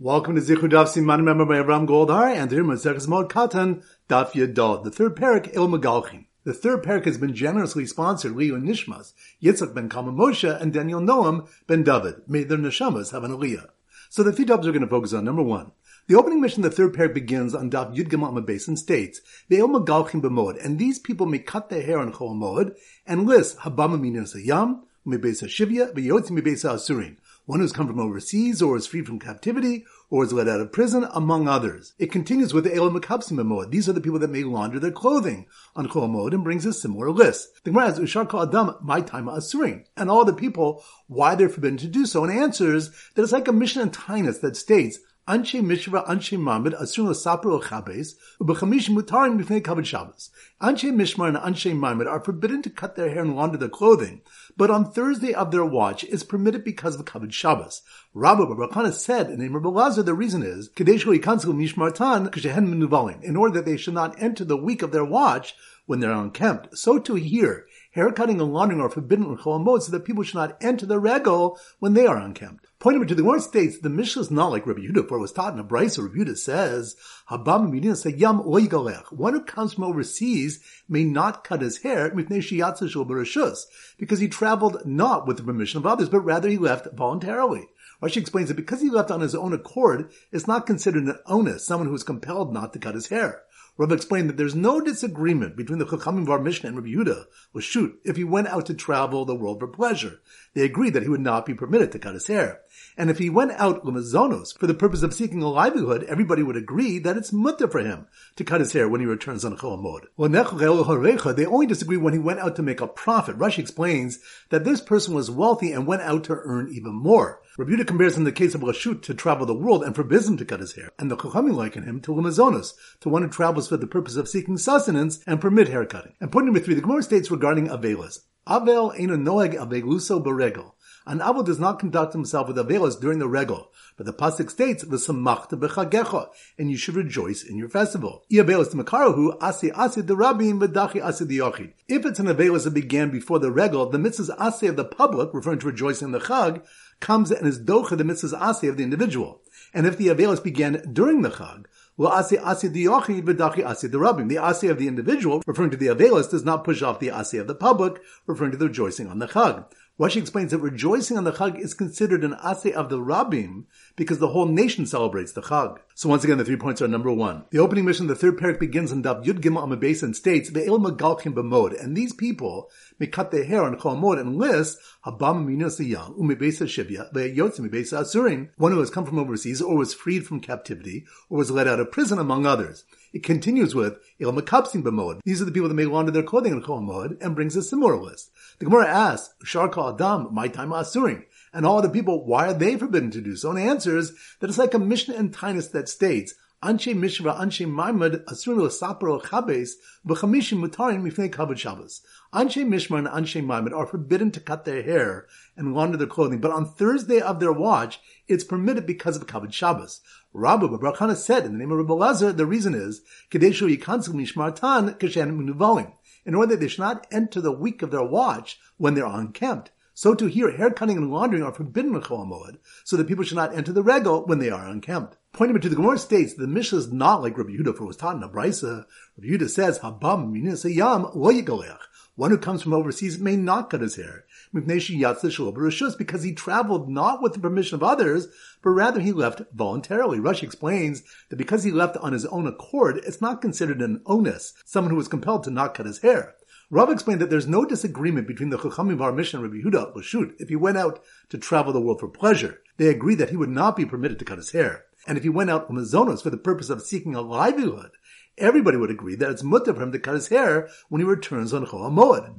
Welcome to Zichud Daf Siman member by Avram Goldhar and here Maseches Moed Katan Daf Yadod. The third parak Il Megalchim. The third parak has been generously sponsored Leo Nishmas, Yitzchak ben Kama Moshe, and Daniel Noam ben David. May their neshamas have an aliyah. So the three are going to focus on number one. The opening mission of the third parak begins on Daf Yud Beis and states, Ve'il Megalchim b'mod, and these people may cut their hair on Chol Mod and list Habama Minas Yam, Mebesa Shivya, Ve'yotzi Mebesa Asurin one who's come from overseas or is freed from captivity or is let out of prison, among others. It continues with the Elam Makapsim These are the people that may launder their clothing on Chol and brings a similar list. The Gemara has Ushar Adam, my time Asuring, and all the people why they're forbidden to do so, and answers that it's like a mission in Tainus that states Anshe Mishra, Anshe Mamid, Asur Sapro Chabes, Ubachamish Mutarim Bifnei Kavod Shabbos. Anshe Mishmar and Anshe Mamid are forbidden to cut their hair and launder their clothing, but on Thursday of their watch is permitted because of Kavod Shabbos. Rabbi Barakana said in the name of Lazar, the reason is, Kadeshu Yikansu Mishmartan, Kshehen Menuvalim, in order that they should not enter the week of their watch when they're unkempt. So to here, haircutting and laundering are forbidden in Cholamot so that people should not enter the regal when they are unkempt. Point number two, the Gemara states the Mishnah is not like Rabbi Yehuda, for it was taught in a brisa. Rabbi Yehuda says, "Habam yam One who comes from overseas may not cut his hair because he traveled not with the permission of others, but rather he left voluntarily. Rashi explains that because he left on his own accord, it's not considered an onus, someone who is compelled not to cut his hair. Rav explained that there's no disagreement between the Chachamim of our Mishnah and Rabbi Yehuda was shoot if he went out to travel the world for pleasure. They agreed that he would not be permitted to cut his hair. And if he went out lemazonos for the purpose of seeking a livelihood, everybody would agree that it's mutter for him to cut his hair when he returns on Cholamod. They only disagree when he went out to make a profit. Rashi explains that this person was wealthy and went out to earn even more. Rabbi compares in the case of Rashut to travel the world and forbids him to cut his hair. And the Chachamim liken him to lemazonos, to one who travels for the purpose of seeking sustenance and permit haircutting. And point number three, the Gemara states regarding Avelas. Avel ain't a noeg aveluso beregel. An Avil does not conduct himself with Avelis during the regal, but the pasuk states v'samachta b'chagecha, and you should rejoice in your festival. Iavelis makarahu asi asi the rabbim v'dachi asi the yochid. If it's an Avelis that began before the regal, the mitzvahs asi of the public, referring to rejoicing in the chag, comes and is docha the mitzvahs asi of the individual. And if the Avelis began during the chag, well, asi asi the yochid v'dachi asi. The asi of the individual, referring to the Avelis, does not push off the asi of the public, referring to the rejoicing on the chag. Rashi explains that rejoicing on the Chag is considered an Aseh of the Rabbim because the whole nation celebrates the Chag. So once again, the three points are number one. The opening mission of the third parak begins in Daf Yud Gimel Amabes and states, Ve'il Magalchim B'mod, and these people may cut their hair on Chol Mod and list Habam Minas Yam, Umebesa Shivya, Ve'yotzi Mebesa Asurin, one who has come from overseas or was freed from captivity or was let out of prison, among others. It continues with Il Makapsim B'mod. These are the people that may launder their clothing on Chol Mod and brings a similar list. The Gemara asks, Sharka Adam, my time Asuring. And all the people, why are they forbidden to do so? And answers that it's like a Mishnah in Tainus that states, Anshe Mishra, Anshe Maimad, Asurin Sapro Chabes, B'chamishim Mutarin Mifnei Kavod Shabbos. Anshe Mishmar and Anshe Maimad are forbidden to cut their hair and launder their clothing, but on Thursday of their watch, it's permitted because of Kavod Shabbos. Rabbi Barakana said in the name of Rabbi Lazar, the reason is, Kadeshu Yikansu Mishmartan Kashan Minuvalim in order that they should not enter the week of their watch when they're unkempt. So to here, hair cutting and laundering are forbidden in Chol so that people should not enter the regal when they are unkempt. Pointing to the Gemara states that the Mishnah is not like Rabbi Yehuda, for it was taught in a brisa. Rabbi Yehuda says, "Habam minisayam lo yigalech." One who comes from overseas may not cut his hair because he traveled not with the permission of others, but rather he left voluntarily. Rashi explains that because he left on his own accord, it's not considered an onus, someone who was compelled to not cut his hair. Rav explained that there's no disagreement between the Chachamim our mission and Rabbi Yehuda Lashut if he went out to travel the world for pleasure. They agreed that he would not be permitted to cut his hair. And if he went out from Mazonos for the purpose of seeking a livelihood, everybody would agree that it's mutter for him to cut his hair when he returns on Chol Moed.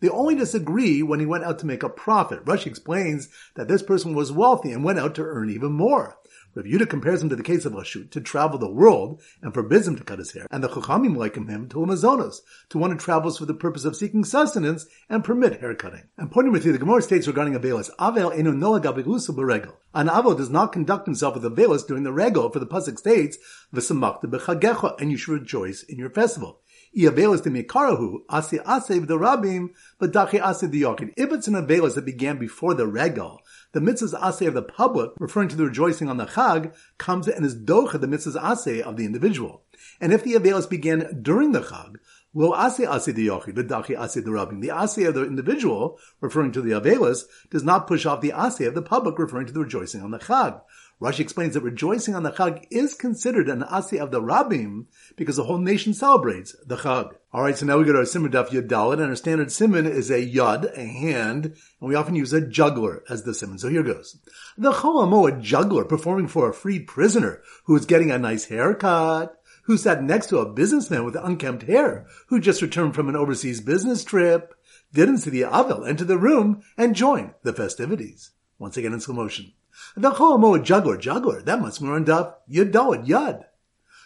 They only disagree when he went out to make a profit. Rashi explains that this person was wealthy and went out to earn even more. Rav Yudah compares him to the case of Rashut, to travel the world, and forbids him to cut his hair. And the Chachamim liken him to Amazonas, to one who travels for the purpose of seeking sustenance and permit hair cutting. And point number three, the Gemara states regarding a Avelis, Avel eno noah gabelusu beregel. An Avo does not conduct himself with a Avelis during the regel, for the Pasuk states, V'samakta bechagecha, and you should rejoice in your festival. Iavelis de Mikarahu, Asi Asev the Rabim, but Dachi Asev the Yochid. If it's an Avelis that began before the Regal, the mitzvah's asay of the public, referring to the rejoicing on the Chag, comes and is docha the mitzvah's asay of the individual. And if the Avelis began during the Chag, Lo ase ase the yochid, the dachi ase the rabbin. The ase of the individual, referring to the avelis, does not push off the ase of the public, referring to the rejoicing on the chag. Rashi explains that rejoicing on the Chag is considered an asi of the Rabbim because the whole nation celebrates the Chag. Alright, so now we go to our Siman Daf Yud Dalit, and our standard Siman is a Yud, a hand, and we often use a juggler as the Siman. So here goes. The Cholamo, a juggler performing for a freed prisoner who is getting a nice haircut, who sat next to a businessman with unkempt hair, who just returned from an overseas business trip, didn't see the Avel enter the room and join the festivities. Once again in slow motion. The Chomo juggler, juggler, that must be on Daf Yud Yud.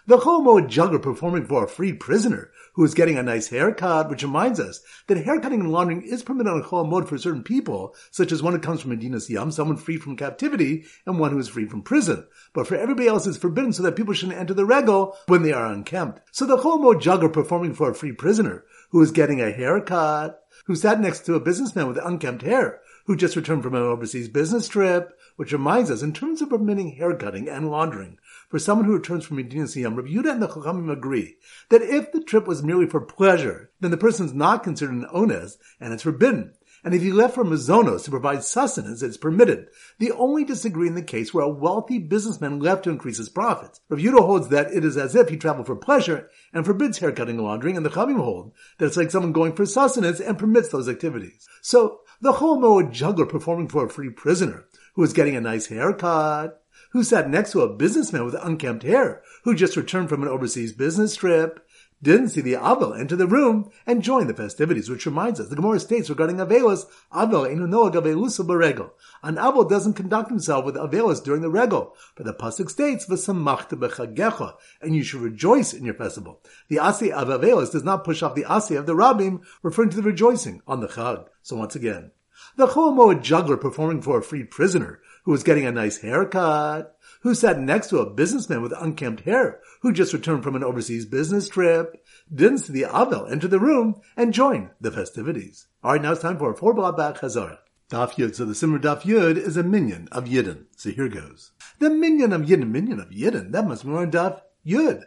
The Chomo juggler performing for a freed prisoner who is getting a nice haircut, which reminds us that haircutting and laundering is permitted on Chol for certain people, such as one who comes from Medina Siyam, someone free from captivity, and one who is free from prison. But for everybody else it's forbidden so that people shouldn't enter the regal when they are unkempt. So the Chomo juggler performing for a free prisoner who is getting a haircut, who sat next to a businessman with unkempt hair, who just returned from an overseas business trip, which reminds us, in terms of permitting haircutting and laundering, for someone who returns from Medina Siyam, Rabbi Yudah and the Chachamim agree that if the trip was merely for pleasure, then the person is not considered an ones, and it's forbidden. And if he left for Mazonos to provide sustenance, it's permitted. The only disagree in the case where a wealthy businessman left to increase his profits. Rav Yudah holds that it is as if he traveled for pleasure and forbids haircutting and laundering, and the Chavim hold that it's like someone going for sustenance and permits those activities. So, the whole juggler performing for a free prisoner who was getting a nice haircut, who sat next to a businessman with unkempt hair, who just returned from an overseas business trip, didn't see the Avel enter the room and join the festivities, which reminds us, the Gemara states regarding Avelos, Avel enu noag avelusa beregel. An Avel doesn't conduct himself with Avelos during the regel, but the Pasuk states, v'samachta bechagecha, and you should rejoice in your festival. The Asi of Avelos does not push off the Asi of the Rabbim, referring to the rejoicing on the Chag. So once again, the Chol juggler performing for a freed prisoner who was getting a nice haircut, who sat next to a businessman with unkempt hair, who just returned from an overseas business trip, didn't see the Avel enter the room and join the festivities. Alright, now it's time for a four block back Chazorah. Daf Yud. So the Siman Daf Yud is a minyan of Yidden. So here goes. The minyan of Yidden, minyan of Yidden, that must be on Daf Yud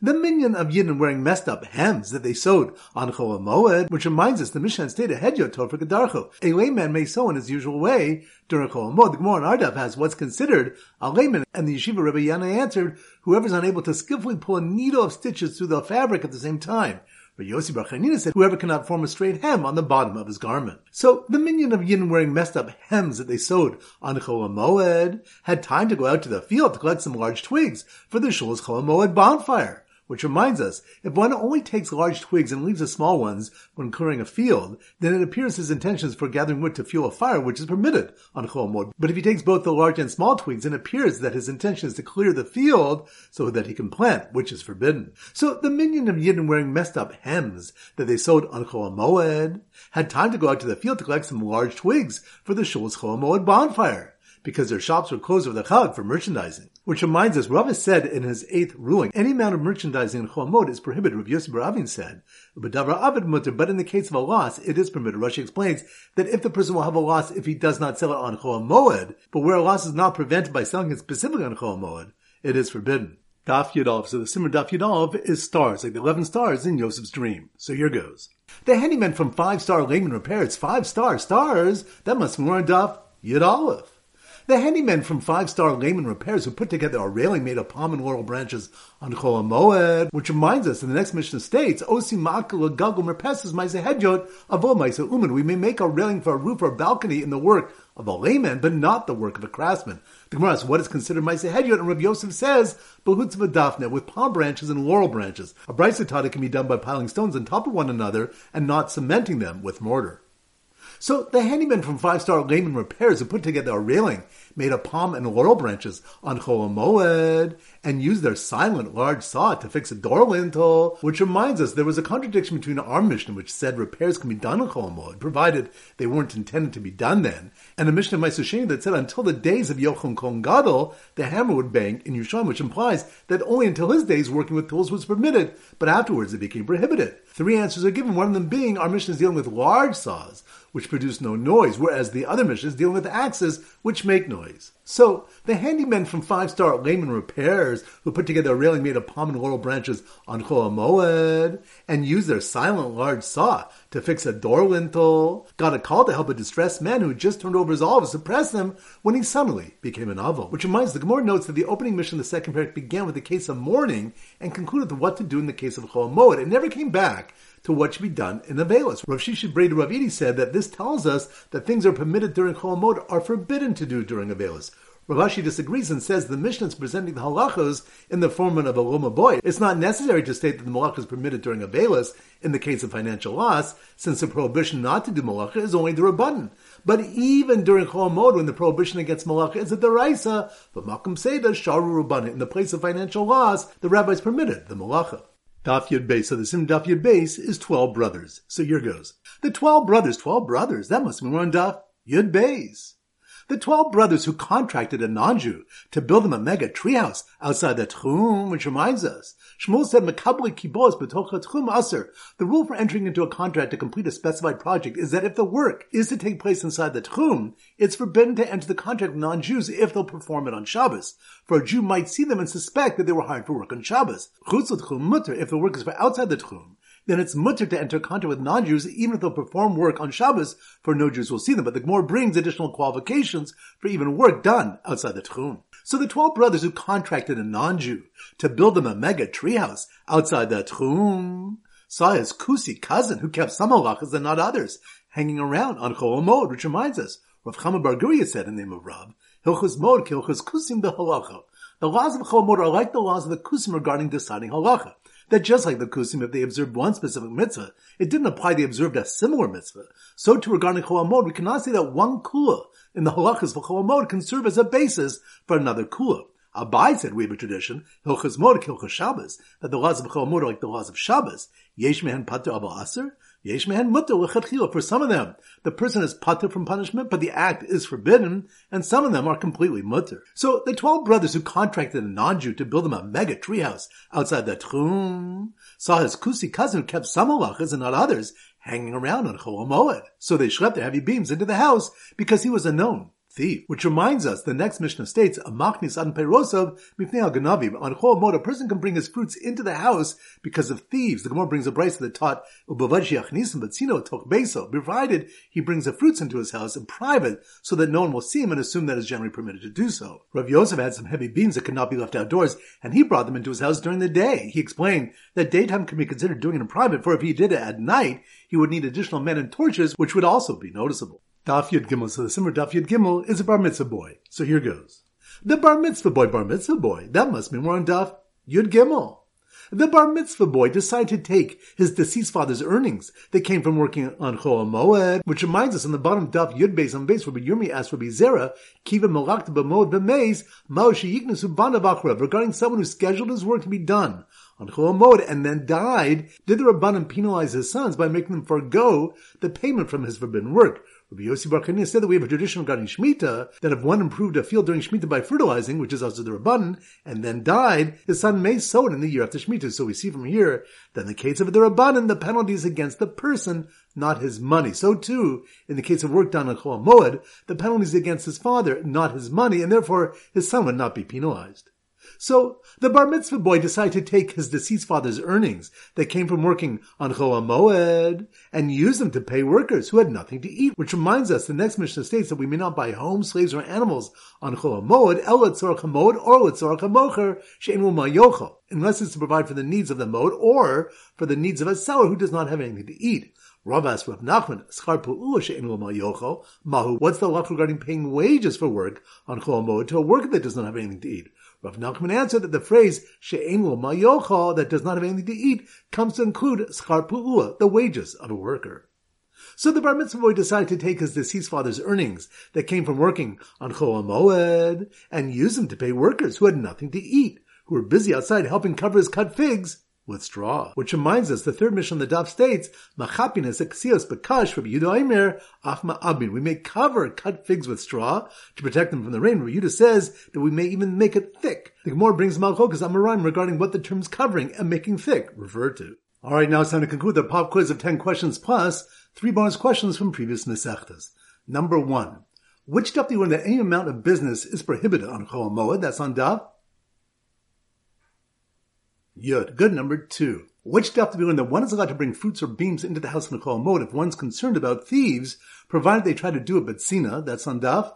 the minyan of Yidden wearing messed up hems that they sewed on Chol Moed, which reminds us the Mishnah stated Hedyo told for Gedarcho. A layman may sew in his usual way during Chol Moed. The Gemara in Ardav has what's considered a layman, and the Yeshiva Rebbe Yana answered, whoever is unable to skillfully pull a needle of stitches through the fabric at the same time. But Yossi Bar said, whoever cannot form a straight hem on the bottom of his garment. So the minyan of Yin wearing messed up hems that they sewed on Chol Moed had time to go out to the field to collect some large twigs for the Shul's Chol Moed bonfire. Which reminds us, if one only takes large twigs and leaves the small ones when clearing a field, then it appears his intentions for gathering wood to fuel a fire, which is permitted on Chol But if he takes both the large and small twigs, it appears that his intention is to clear the field so that he can plant, which is forbidden. So the minyan of Yidden wearing messed up hems that they sewed on Chol Moed had time to go out to the field to collect some large twigs for the Shul's Chol Moed bonfire because their shops were closed over the Chag for merchandising. Which reminds us, Rav said in his eighth ruling, any amount of merchandising in Chol is prohibited. Rav Yosef Baravin said, but in the case of a loss, it is permitted. Rashi explains that if the person will have a loss if he does not sell it on Chol Moed, but where a loss is not prevented by selling it specifically on Chol Moed, it is forbidden. Daf Yudov. So the Siman Daf Yudov is stars, like the 11 stars in Yosef's dream. So here goes. The handyman from Five Star Layman Repairs, five star stars, that must be more Daf Yud the handymen from Five Star Layman Repairs who put together a railing made of palm and laurel branches on Chol Moed, which reminds us in the next Mishnah states, Osi Makala Gagul Merpeses Maise Hedjot Avo Maise Uman. We may make a railing for a roof or a balcony in the work of a layman, but not the work of a craftsman. The Gemara asks, what is considered Maise Hedjot? And Rav Yosef says, Behutzva Dafne, with palm branches and laurel branches. A brisa can be done by piling stones on top of one another and not cementing them with mortar. So the handyman from Five Star Layman Repairs have put together a railing made of palm and laurel branches on Chol Moed and used their silent large saw to fix a door lintel, which reminds us there was a contradiction between our Mishnah, which said repairs can be done on Chol Moed, provided they weren't intended to be done then, and a Mishnah of Ma'aser that said until the days of Yochum Kohen Gadol, the hammer would bang in Yerushalayim, which implies that only until his days working with tools was permitted, but afterwards it became prohibited. Three answers are given, one of them being our Mishnah is dealing with large saws, which produce no noise, whereas the other missions is dealing with axes, which make noise. So, the handymen from Five Star Layman Repairs, who put together a railing made of palm and laurel branches on Moed, and used their silent large saw to fix a door lintel, got a call to help a distressed man who had just turned over his olives to press them when he suddenly became an avil. Which reminds the Gemara notes that the opening mission of the second parak began with the case of mourning and concluded with what to do in the case of Moed. It never came back to what should be done in the Velas. Rav Shishit Breda Rav Idi said that this tells us that things are permitted during Chol are forbidden to do during a Velas. Rav Ashi disagrees and says the Mishnah is presenting the halachos in the form of a Loma Boy. It's not necessary to state that the malach is permitted during a Velas in the case of financial loss, since the prohibition not to do malacha is only the rabbanon. But even during Chol when the prohibition against malacha is at the Raisa, but Malkum Seda, Sharu Rabbanon, in the place of financial loss, the rabbis permitted the malacha. Daf Yud Beis. So the Sim Daf Yud Beis is 12 brothers. So here goes. The 12 brothers, 12 brothers, that must mean we're on Daf Yud Beis. The twelve brothers who contracted a non-Jew to build them a mega treehouse outside the Tchum, which reminds us, Shmuel said, "Makabli kibos betocha Tchum aser." The rule for entering into a contract to complete a specified project is that if the work is to take place inside the Tchum, it's forbidden to enter the contract with non-Jews if they'll perform it on Shabbos. For a Jew might see them and suspect that they were hired for work on Shabbos. Chutz Tchum mutter if the work is for outside the Tchum then it's mutter to enter contact with non-Jews even if they'll perform work on Shabbos, for no Jews will see them. But the Gemara brings additional qualifications for even work done outside the Tchum. So the twelve brothers who contracted a non-Jew to build them a mega treehouse outside the Tchum saw his Kusi cousin who kept some halachas and not others hanging around on Chol Mod, which reminds us, Rav Chama Bar Guria said in the name of Rab, Hilchus Mod Hilchus Kusim behalacha. The laws of Chol Mod are like the laws of the Kusim regarding deciding halacha that just like the Kusim, if they observed one specific mitzvah, it didn't apply they observed a similar mitzvah. So to regarding Cholamod, we cannot say that one kula in the halachas for Cholamod can serve as a basis for another kula. Abai said we have a tradition, Hilchas Mod, Hilchas Shabbos, that the laws of Cholamod are like the laws of Shabbos. Yesh mehen pater aser, yesh mutter For some of them, the person is pater from punishment, but the act is forbidden, and some of them are completely mutter. So the twelve brothers who contracted a non-Jew to build them a mega treehouse outside the Tchum saw his kusi cousin who kept some halachas and not others hanging around on Chol. So they schlepped their heavy beams into the house because he was a known thief. Which reminds us, the next Mishnah states, a machnis an perosov mifnei ganavim. On Chol Mod, a person can bring his fruits into the house because of thieves. The Gemara brings a brace that taught, provided he brings the fruits into his house in private so that no one will see him and assume that is generally permitted to do so. Rav Yosef had some heavy beans that could not be left outdoors, and he brought them into his house during the day. He explained that daytime can be considered doing it in private, for if he did it at night, he would need additional men and torches, which would also be noticeable. Daf Yud Gimel. So the Siman Daf Yud Gimel is a bar mitzvah boy. So here goes. The bar mitzvah boy, bar mitzvah boy. That must mean we're on Daf Yud Gimel. The bar mitzvah boy decided to take his deceased father's earnings that came from working on Chol Moed, which reminds us on the bottom Daf Yud Beis on base Rabbi Yirmi asked Rabbi Zera, Kiva Malakta B'Moed B'Meis, Mao Sheyiknesu Banavachrav, regarding someone who scheduled his work to be done on Chol Moed and then died, did the Rabbanim penalize his sons by making them forego the payment from his forbidden work? Rabbi Yossi Bar said that we have a tradition regarding Shemitah that if one improved a field during Shemitah by fertilizing, which is also the Rabbanan, and then died, his son may sow it in the year after Shemitah. So we see from here that in the case of the Rabbanan, the penalty is against the person, not his money. So too, in the case of work done on Chol Moed, the penalty is against his father, not his money, and therefore his son would not be penalized. So the bar mitzvah boy decided to take his deceased father's earnings that came from working on Chol Moed and use them to pay workers who had nothing to eat. Which reminds us, the next Mishnah states that we may not buy homes, slaves, or animals on Chol Moed, El Etzorach HaMoed, or Etzorach HaMocher, She'enu Mayochel, unless it's to provide for the needs of the mode or for the needs of a seller who does not have anything to eat. Rav asked Rav Nachman, Schar Mahu, what's the law regarding paying wages for work on Chol Moed to a worker that does not have anything to eat? Rav Nachman answered that the phrase she'en lo mayocha, that does not have anything to eat, comes to include schar the wages of a worker. So the bar mitzvah boy decided to take his deceased father's earnings that came from working on Chol Moed and use them to pay workers who had nothing to eat, who were busy outside helping cover his cut figs with straw. Which reminds us, the third mission of the Daf states, Machapines exios bekash Rabbi Yehuda Aimer afma abin. We may cover cut figs with straw to protect them from the rain. Yehuda says that we may even make it thick. The Gemara brings Malchokas Amoraim regarding what the terms covering and making thick refer to. Alright, now it's time to conclude the pop quiz of 10 questions plus Three bonus questions from previous Mesechtas. Number one. Which daf do you learn that any amount of business is prohibited on Chol Moed? That's on daf. Yud. Good. Number two. Which daf do we learn that one is allowed to bring fruits or beams into the house in Chol Moed if one's concerned about thieves, provided they try to do it betzina? That's on daf.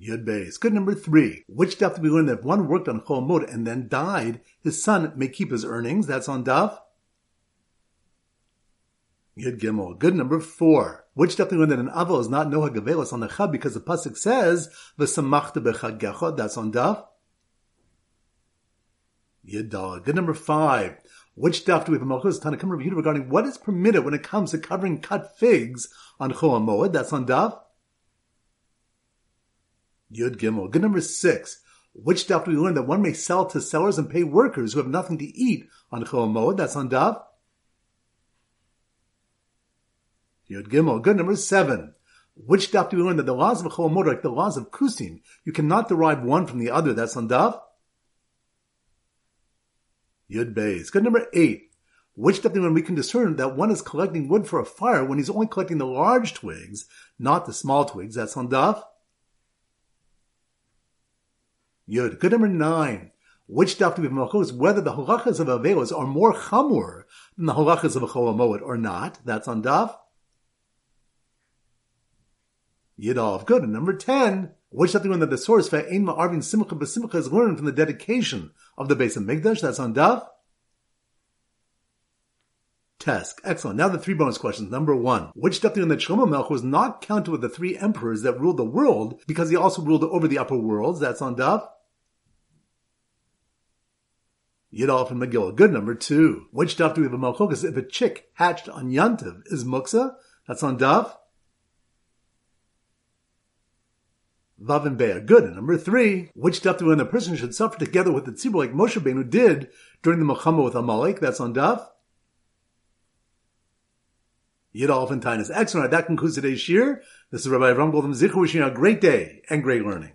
Yud Beis. Good number three. Which daf do we learn that if one worked on Chol Moed and then died, his son may keep his earnings? That's on daf. Yud Gimel. Good number four. Which do we learn that an aval is not noha gavelas on the chab because the pasuk says v'samachta bechagecha? That's on daf. Yud Good number five. Which daf do we have a Malchus Tanakam review regarding what is permitted when it comes to covering cut figs on Chol Moed? That's on daf. Yud Gimel. Good number six. Which daf do we learn that one may sell to sellers and pay workers who have nothing to eat on Chol Moed? That's on daf. Yud Gimel. Good number seven. Which daf do we learn that the laws of Chol Moed are like the laws of Kusim? You cannot derive one from the other. That's on daf. Yud Beis. Good number eight. Which daf do we can discern that one is collecting wood for a fire when he's only collecting the large twigs, not the small twigs? That's on daf. Yud. Good number nine. Which daf we have is whether the halachas of avelos are more chamur than the halachas of a cholamoed or not? That's on daf. Yidov. Good. And number ten. Which learn that the source for ein ma'arvin simcha b'simcha is learned from the dedication of the base of Mikdash? That's on daf. Test. Excellent. Now the three bonus questions. Number one. Which we learn that Shlomo Melch was not counted with the three emperors that ruled the world because he also ruled over the upper worlds? That's on daf. Yidolf and Megillah. Good number two. Which daf we have a malchokas if a chick hatched on Yantiv is muksa? That's on daf. Vav and. Good. And number three. Which daf do we the person should suffer together with the tzibur like Moshe Benu did during the Muhammad with Amalek? That's on daf. Yidolf and Tinus. Excellent. That concludes today's shir. This is Rabbi Avram Goldham Zichu wishing you a great day and great learning.